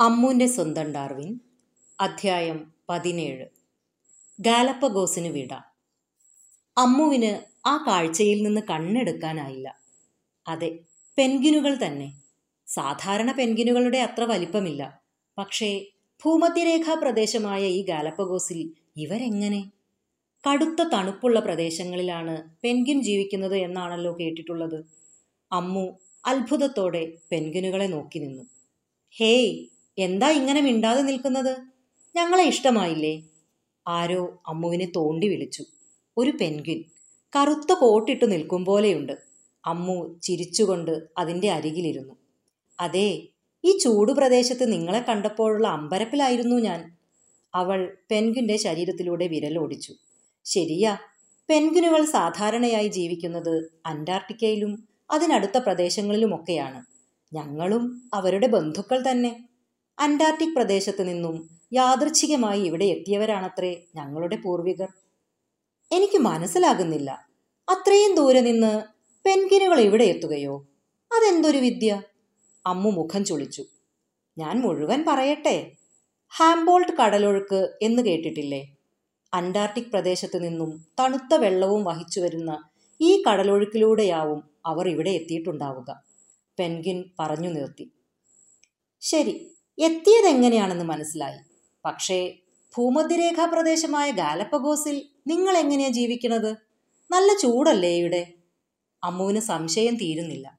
അമ്മൂന്റെ സ്വന്തം ഡാർവിൻ. അധ്യായം പതിനേഴ്. ഗാലപ്പഗോസിന് വിട. അമ്മുവിന് ആ കാഴ്ചയിൽ നിന്ന് കണ്ണെടുക്കാനായില്ല. അതെ പെൻഗിനുകൾ തന്നെ. സാധാരണ പെൻഗിനുകളുടെ അത്ര വലിപ്പമില്ല. പക്ഷേ ഭൂമധ്യരേഖാ പ്രദേശമായ ഈ ഗാലപ്പഗോസിൽ ഇവരെങ്ങനെ? കടുത്ത തണുപ്പുള്ള പ്രദേശങ്ങളിലാണ് പെൻഗിൻ ജീവിക്കുന്നത് എന്നാണല്ലോ കേട്ടിട്ടുള്ളത്. അമ്മു അത്ഭുതത്തോടെ പെൻഗിനുകളെ നോക്കി നിന്നു. ഹേയ് എന്താ ഇങ്ങനെ മിണ്ടാതെ നിൽക്കുന്നത്? ഞങ്ങളെ ഇഷ്ടമായില്ലേ? ആരോ അമ്മുവിനെ തോണ്ടി വിളിച്ചു. ഒരു പെൻഗ്വിൻ കറുത്ത കോട്ടിട്ട് നിൽക്കും പോലെയുണ്ട്. അമ്മു ചിരിച്ചുകൊണ്ട് അതിന്റെ അരികിലിരുന്നു. അതെ ഈ ചൂട് പ്രദേശത്ത് നിങ്ങളെ കണ്ടപ്പോഴുള്ള അമ്പരപ്പിലായിരുന്നു ഞാൻ. അവൾ പെൻഗ്വിന്റെ ശരീരത്തിലൂടെ വിരലോടിച്ചു. ശരിയാ പെൻഗ്വിനുകൾ സാധാരണയായി ജീവിക്കുന്നത് അന്റാർട്ടിക്കയിലും അതിനടുത്ത പ്രദേശങ്ങളിലുമൊക്കെയാണ്. ഞങ്ങളും അവരുടെ ബന്ധുക്കൾ തന്നെ. അന്റാർട്ടിക് പ്രദേശത്ത് നിന്നും യാദൃച്ഛികമായി ഇവിടെ എത്തിയവരാണത്രേ ഞങ്ങളുടെ പൂർവികർ. എനിക്ക് മനസ്സിലാകുന്നില്ല. അത്രയും ദൂരെ നിന്ന് പെൻഗിനുകൾ ഇവിടെ എത്തുകയോ? അതെന്തൊരു വിദ്യ? അമ്മു മുഖം ചുളിച്ചു. ഞാൻ മുഴുവൻ പറയട്ടെ? ഹാംബോൾട്ട് കടലൊഴുക്ക് എന്ന് കേട്ടിട്ടില്ലേ? അന്റാർട്ടിക് പ്രദേശത്ത് നിന്നും തണുത്ത വെള്ളവും വഹിച്ചു വരുന്ന ഈ കടലൊഴുക്കിലൂടെയാവും അവർ ഇവിടെ എത്തിയിട്ടുണ്ടാവുക. പെൻഗിൻ പറഞ്ഞു നിർത്തി. ശരി എത്തിയതെങ്ങനെയാണെന്ന് മനസ്സിലായി. പക്ഷേ ഭൂമധ്യരേഖാ പ്രദേശമായ ഗാലപ്പഗോസിൽ നിങ്ങൾ എങ്ങനെയാ ജീവിക്കുന്നത്? നല്ല ചൂടല്ലേ ഇവിടെ? അമ്മുവിന് സംശയം തീരുന്നില്ല.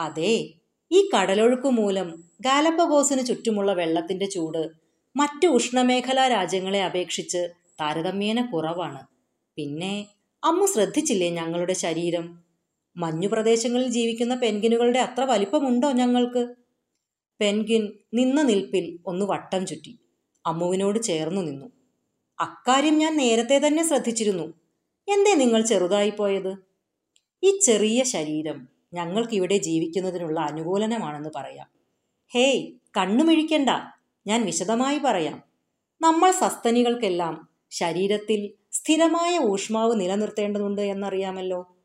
അതെ ഈ കടലൊഴുക്ക് മൂലം ഗാലപ്പഗോസിന് ചുറ്റുമുള്ള വെള്ളത്തിന്റെ ചൂട് മറ്റു ഉഷ്ണമേഖലാ രാജ്യങ്ങളെ അപേക്ഷിച്ച് താരതമ്യേന കുറവാണ്. പിന്നെ അമ്മു ശ്രദ്ധിച്ചില്ലേ ഞങ്ങളുടെ ശരീരം? മഞ്ഞുപ്രദേശങ്ങളിൽ ജീവിക്കുന്ന പെൻഗിനുകളുടെ അത്ര വലിപ്പമുണ്ടോ ഞങ്ങൾക്ക്? പെൻഗിൻ നിന്ന നിൽപ്പിൽ ഒന്ന് വട്ടം ചുറ്റി. അമ്മുവിനോട് ചേർന്നു നിന്നു. അക്കാര്യം ഞാൻ നേരത്തെ തന്നെ ശ്രദ്ധിച്ചിരുന്നു. എന്തേ നിങ്ങൾ ചെറുതായി പോയത്? ഈ ചെറിയ ശരീരം ഞങ്ങൾക്കിവിടെ ജീവിക്കുന്നതിനുള്ള അനുകൂലനമാണെന്ന് പറയാം. ഹേയ് കണ്ണുമിഴിക്കണ്ട. ഞാൻ വിശദമായി പറയാം. നമ്മൾ സസ്തനികൾക്കെല്ലാം ശരീരത്തിൽ സ്ഥിരമായ ഊഷ്മാവ് നിലനിർത്തേണ്ടതുണ്ട് എന്നറിയാമല്ലോ.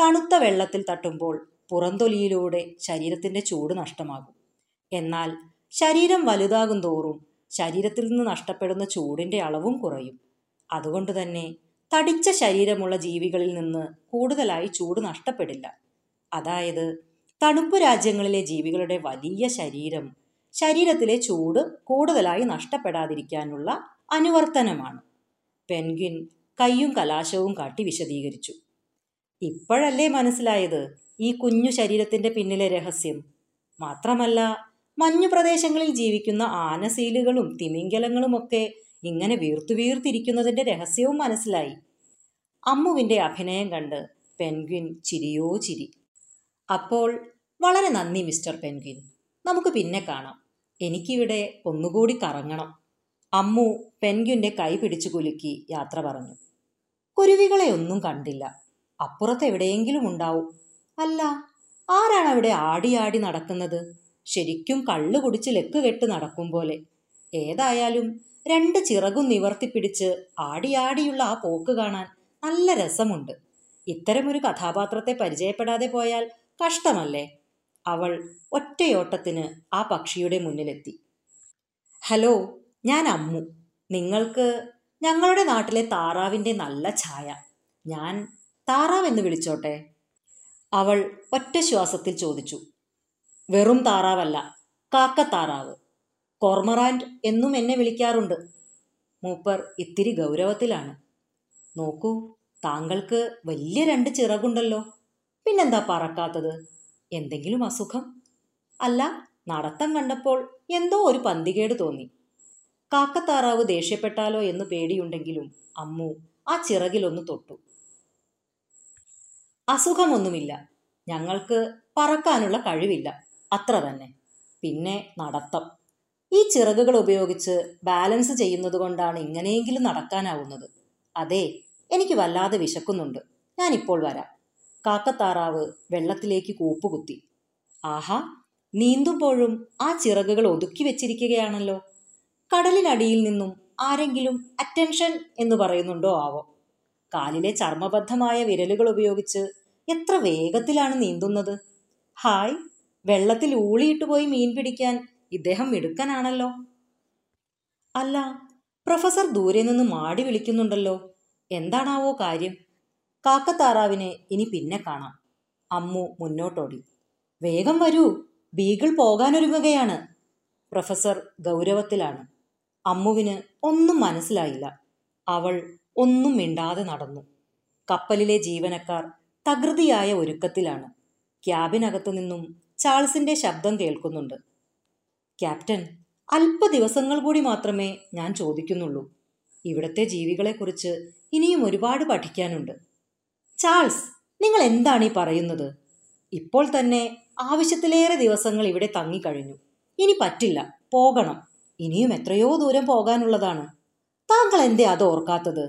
തണുത്ത വെള്ളത്തിൽ തട്ടുമ്പോൾ പുറന്തൊലിയിലൂടെ ശരീരത്തിന്റെ ചൂട് നഷ്ടമാകും. എന്നാൽ ശരീരം വലുതാകും തോറും ശരീരത്തിൽ നിന്ന് നഷ്ടപ്പെടുന്ന ചൂടിന്റെ അളവും കുറയും. അതുകൊണ്ട് തന്നെ തടിച്ച ശരീരമുള്ള ജീവികളിൽ നിന്ന് കൂടുതലായി ചൂട് നഷ്ടപ്പെടില്ല. അതായത് തണുപ്പ് രാജ്യങ്ങളിലെ ജീവികളുടെ വലിയ ശരീരം ശരീരത്തിലെ ചൂട് കൂടുതലായി നഷ്ടപ്പെടാതിരിക്കാനുള്ള അനുവർത്തനമാണ്. പെൻഗ്വിൻ കയ്യും കലാശവും കാട്ടി വിശദീകരിച്ചു. ഇപ്പോഴല്ലേ മനസ്സിലായത് ഈ കുഞ്ഞു ശരീരത്തിന്റെ പിന്നിലെ രഹസ്യം? മാത്രമല്ല മഞ്ഞു പ്രദേശങ്ങളിൽ ജീവിക്കുന്ന ആനസീലുകളും തിമിംഗലങ്ങളുമൊക്കെ ഇങ്ങനെ വീർത്തു വീർത്തിരിക്കുന്നതിന്റെ രഹസ്യവും മനസ്സിലായി. അമ്മുവിന്റെ അഭിനയം കണ്ട് പെൻഗ്വിൻ ചിരിയോ ചിരി. അപ്പോൾ വളരെ നന്ദി മിസ്റ്റർ പെൻഗ്വിൻ. നമുക്ക് പിന്നെ കാണാം. എനിക്കിവിടെ ഒന്നുകൂടി കറങ്ങണം. അമ്മു പെൻഗ്വിന്റെ കൈ പിടിച്ചു കുലുക്കി യാത്ര പറഞ്ഞു. കുരുവികളെ ഒന്നും കണ്ടില്ല. അപ്പുറത്ത് എവിടെയെങ്കിലും ഉണ്ടാവും. അല്ല ആരാണ് അവിടെ ആടി ആടി നടക്കുന്നത്? ശരിക്കും കള്ളു കുടിച്ച് ലെക്ക് കെട്ട് നടക്കും പോലെ. ഏതായാലും രണ്ട് ചിറകും നിവർത്തിപ്പിടിച്ച് ആടിയാടിയുള്ള ആ പോക്ക് കാണാൻ നല്ല രസമുണ്ട്. ഇത്തരമൊരു കഥാപാത്രത്തെ പരിചയപ്പെടാതെ പോയാൽ കഷ്ടമല്ലേ? അവൾ ഒറ്റയോട്ടത്തിന് ആ പക്ഷിയുടെ മുന്നിലെത്തി. ഹലോ ഞാൻ അമ്മു. നിങ്ങൾക്ക് ഞങ്ങളുടെ നാട്ടിലെ താറാവിന്റെ നല്ല ഛായ. ഞാൻ താറാവ് എന്ന് വിളിച്ചോട്ടെ? അവൾ ഒറ്റ ശ്വാസത്തിൽ ചോദിച്ചു. വെറും താറാവല്ല കാക്കത്താറാവ്. കോർമറാൻഡ് എന്നും എന്നെ വിളിക്കാറുണ്ട്. മൂപ്പർ ഇത്തിരി ഗൗരവത്തിലാണ്. നോക്കൂ താങ്കൾക്ക് വലിയ രണ്ട് ചിറകുണ്ടല്ലോ. പിന്നെന്താ പറക്കാത്തത്? എന്തെങ്കിലും അസുഖം? അല്ല നടത്തം കണ്ടപ്പോൾ എന്തോ ഒരു പന്തികേട് തോന്നി. കാക്കത്താറാവ് ദേഷ്യപ്പെട്ടാലോ എന്ന് പേടിയുണ്ടെങ്കിലും അമ്മു ആ ചിറകിലൊന്ന് തൊട്ടു. അസുഖമൊന്നുമില്ല. ഞങ്ങൾക്ക് പറക്കാനുള്ള കഴിവില്ല. അത്ര തന്നെ. പിന്നെ നടത്തം. ഈ ചിറകുകൾ ഉപയോഗിച്ച് ബാലൻസ് ചെയ്യുന്നത് കൊണ്ടാണ് ഇങ്ങനെയെങ്കിലും നടക്കാനാവുന്നത്. അതെ എനിക്ക് വല്ലാതെ വിശക്കുന്നുണ്ട്. ഞാനിപ്പോൾ വരാം. കാക്കത്താറാവ് വെള്ളത്തിലേക്ക് കൂപ്പുകുത്തി. ആഹാ നീന്തുമ്പോഴും ആ ചിറകുകൾ ഒതുക്കി വെച്ചിരിക്കുകയാണല്ലോ. കടലിനടിയിൽ നിന്നും ആരെങ്കിലും അറ്റൻഷൻ എന്ന് പറയുന്നുണ്ടോ ആവോ? കാലിലെ ചർമ്മബദ്ധമായ വിരലുകൾ ഉപയോഗിച്ച് എത്ര വേഗത്തിലാണ് നീന്തുന്നത്? ഹായ് വെള്ളത്തിൽ ഊളിയിട്ട് പോയി മീൻ പിടിക്കാൻ ഇദ്ദേഹം മിടുക്കനാണല്ലോ. അല്ല പ്രൊഫസർ ദൂരെ നിന്ന് മാടി വിളിക്കുന്നുണ്ടല്ലോ. എന്താണാവോ കാര്യം? കാക്കത്താറാവിനെ ഇനി പിന്നെ കാണാം. അമ്മു മുന്നോട്ടോടി. വേഗം വരൂ ബീഗിൾ പോകാനൊരുങ്ങുകയാണ്. പ്രൊഫസർ ഗൗരവത്തിലാണ്. അമ്മുവിന് ഒന്നും മനസ്സിലായില്ല. അവൾ ഒന്നും മിണ്ടാതെ നടന്നു. കപ്പലിലെ ജീവനക്കാർ തകൃതിയായ ഒരുക്കത്തിലാണ്. ക്യാബിനകത്തു നിന്നും ചാൾസിന്റെ ശബ്ദം കേൾക്കുന്നുണ്ട്. ക്യാപ്റ്റൻ അല്പ ദിവസങ്ങൾ കൂടി മാത്രമേ ഞാൻ ചോദിക്കുന്നുള്ളൂ. ഇവിടുത്തെ ജീവികളെക്കുറിച്ച് ഇനിയും ഒരുപാട് പഠിക്കാനുണ്ട്. ചാൾസ് നിങ്ങൾ എന്താണ് ഈ പറയുന്നത്? ഇപ്പോൾ തന്നെ ആവശ്യത്തിലേറെ ദിവസങ്ങൾ ഇവിടെ തങ്ങിക്കഴിഞ്ഞു. ഇനി പറ്റില്ല പോകണം. ഇനിയും എത്രയോ ദൂരം പോകാനുള്ളതാണ്. താങ്കൾ എന്തേ അത് ഓർക്കാത്തത്?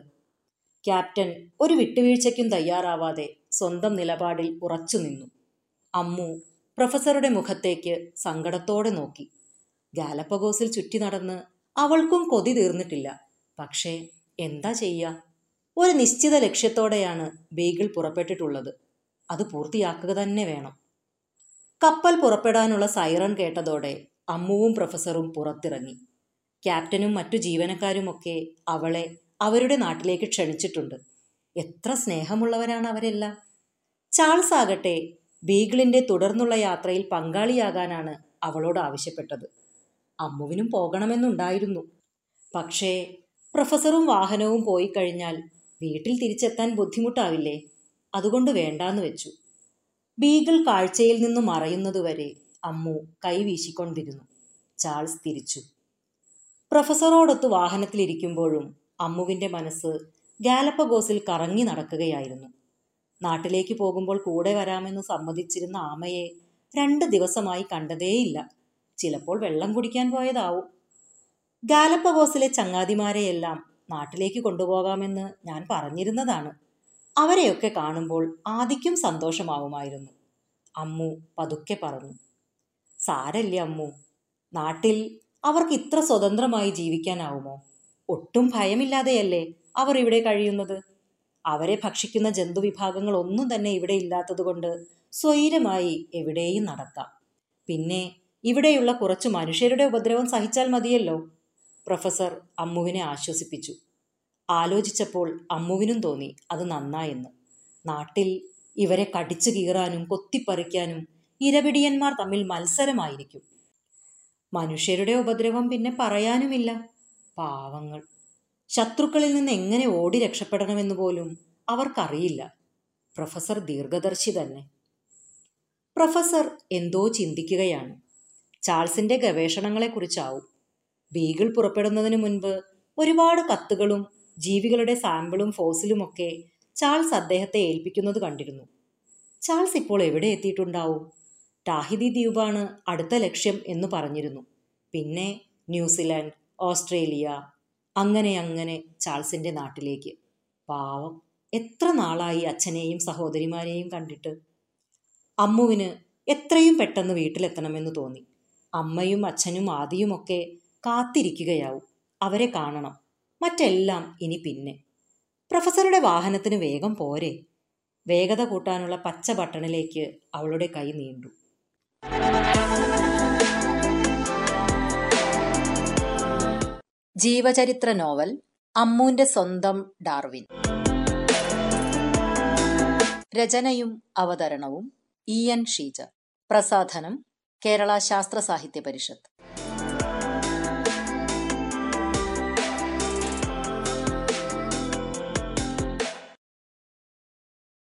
ക്യാപ്റ്റൻ ഒരു വിട്ടുവീഴ്ചയ്ക്കും തയ്യാറാവാതെ സ്വന്തം നിലപാടിൽ ഉറച്ചു നിന്നു അമ്മു പ്രൊഫസറുടെ മുഖത്തേക്ക് സങ്കടത്തോടെ നോക്കി. ഗാലപ്പഗോസിൽ ചുറ്റി നടന്ന് അവൾക്കും കൊതി തീർന്നിട്ടില്ല. പക്ഷേ എന്താ ചെയ്യുക ഒരു നിശ്ചിത ലക്ഷ്യത്തോടെയാണ് ബീഗിൾ പുറപ്പെട്ടിട്ടുള്ളത്. അത് പൂർത്തിയാക്കുക തന്നെ വേണം. കപ്പൽ പുറപ്പെടാനുള്ള സൈറൺ കേട്ടതോടെ അമ്മുവും പ്രൊഫസറും പുറത്തിറങ്ങി. ക്യാപ്റ്റനും മറ്റു ജീവനക്കാരുമൊക്കെ അവളെ അവരുടെ നാട്ടിലേക്ക് ക്ഷണിച്ചിട്ടുണ്ട്. എത്ര സ്നേഹമുള്ളവരാണ് അവരെല്ലാം. ചാൾസ് ആകട്ടെ ബീഗിളിന്റെ തുടർന്നുള്ള യാത്രയിൽ പങ്കാളിയാകാനാണ് അവളോട് ആവശ്യപ്പെട്ടത്. അമ്മുവിനും പോകണമെന്നുണ്ടായിരുന്നു. പക്ഷേ പ്രൊഫസറും വാഹനവും പോയി കഴിഞ്ഞാൽ വീട്ടിൽ തിരിച്ചെത്താൻ ബുദ്ധിമുട്ടാവില്ലേ? അതുകൊണ്ട് വേണ്ടാന്ന് വെച്ചു. ബീഗിൾ കാഴ്ചയിൽ നിന്നും മറയുന്നതുവരെ അമ്മു കൈവീശിക്കൊണ്ടിരുന്നു ചാൾസ് തിരിച്ചു. പ്രൊഫസറോടൊത്ത് വാഹനത്തിലിരിക്കുമ്പോഴും അമ്മുവിന്റെ മനസ്സ് ഗാലപ്പഗോസിൽ കറങ്ങി നടക്കുകയായിരുന്നു. നാട്ടിലേക്ക് പോകുമ്പോൾ കൂടെ വരാമെന്ന് സമ്മതിച്ചിരുന്ന ആമയെ രണ്ട് ദിവസമായി കണ്ടതേയില്ല. ചിലപ്പോൾ വെള്ളം കുടിക്കാൻ പോയതാവും. ഗാലപ്പഗോസിലെ ചങ്ങാതിമാരെയെല്ലാം നാട്ടിലേക്ക് കൊണ്ടുപോകാമെന്ന് ഞാൻ പറഞ്ഞിരുന്നതാണ്. അവരെയൊക്കെ കാണുമ്പോൾ ആദിക്കും സന്തോഷമാവുമായിരുന്നു. അമ്മു പതുക്കെ പറഞ്ഞു സാരല്ലേ അമ്മു നാട്ടിൽ അവർക്ക് ഇത്ര സ്വതന്ത്രമായി ജീവിക്കാനാവുമോ? ഒട്ടും ഭയമില്ലാതെയല്ലേ അവർ ഇവിടെ കഴിയുന്നത്? അവരെ ഭക്ഷിക്കുന്ന ജന്തുവിഭാഗങ്ങൾ ഒന്നും തന്നെ ഇവിടെ ഇല്ലാത്തതുകൊണ്ട് സ്വൈരമായി എവിടെയും നടക്കാം. പിന്നെ ഇവിടെയുള്ള കുറച്ച് മനുഷ്യരുടെ ഉപദ്രവം സഹിച്ചാൽ മതിയല്ലോ. പ്രൊഫസർ അമ്മുവിനെ ആശ്വസിപ്പിച്ചു. ആലോചിച്ചപ്പോൾ അമ്മുവിനും തോന്നി അത് നന്നായെന്ന്. നാട്ടിൽ ഇവരെ കടിച്ചു കീറാനും കൊത്തിപ്പറിക്കാനും ഇരപിടിയന്മാർ തമ്മിൽ മത്സരമായിരിക്കും. മനുഷ്യരുടെ ഉപദ്രവം പിന്നെ പറയാനുമില്ല. പാവങ്ങൾ. ശത്രുക്കളിൽ നിന്ന് എങ്ങനെ ഓടി രക്ഷപ്പെടണമെന്ന് പോലും അവർക്കറിയില്ല. പ്രൊഫസർ ദീർഘദർശി തന്നെ. പ്രൊഫസർ എന്തോ ചിന്തിക്കുകയാണ്. ചാൾസിന്റെ ഗവേഷണങ്ങളെക്കുറിച്ചാവും. ബീഗിൾ പുറപ്പെടുന്നതിന് മുൻപ് ഒരുപാട് കത്തുകളും ജീവികളുടെ സാമ്പിളും ഫോസിലുമൊക്കെ ചാൾസ് അദ്ദേഹത്തെ ഏൽപ്പിക്കുന്നത് കണ്ടിരുന്നു. ചാൾസ് ഇപ്പോൾ എവിടെ എത്തിയിട്ടുണ്ടാവും? ടാഹിദി ദ്വീപാണ് അടുത്ത ലക്ഷ്യം എന്ന് പറഞ്ഞിരുന്നു. പിന്നെ ന്യൂസിലാൻഡ് ഓസ്ട്രേലിയ അങ്ങനെ അങ്ങനെ ചാൾസിന്റെ നാട്ടിലേക്ക്. പാവം എത്ര നാളായി അച്ഛനെയും സഹോദരിമാരെയും കണ്ടിട്ട്? അമ്മുവിന് എത്രയും പെട്ടെന്ന് വീട്ടിലെത്തണമെന്ന് തോന്നി. അമ്മയും അച്ഛനും ആദിയുമൊക്കെ കാത്തിരിക്കുകയാവും. അവരെ കാണണം. മറ്റെല്ലാം ഇനി പിന്നെ. പ്രൊഫസറുടെ വാഹനത്തിന് വേഗം പോരെ. വേഗത കൂട്ടാനുള്ള പച്ച ബട്ടണിലേക്ക് അവളുടെ കൈ നീണ്ടു. ജീവചരിത്ര നോവൽ അമ്മൂന്റെ സ്വന്തം ഡാർവിൻ. രചനയും അവതരണവും ഇ എൻ ഷീജ. പ്രസാധനം കേരള ശാസ്ത്ര സാഹിത്യ പരിഷത്ത്.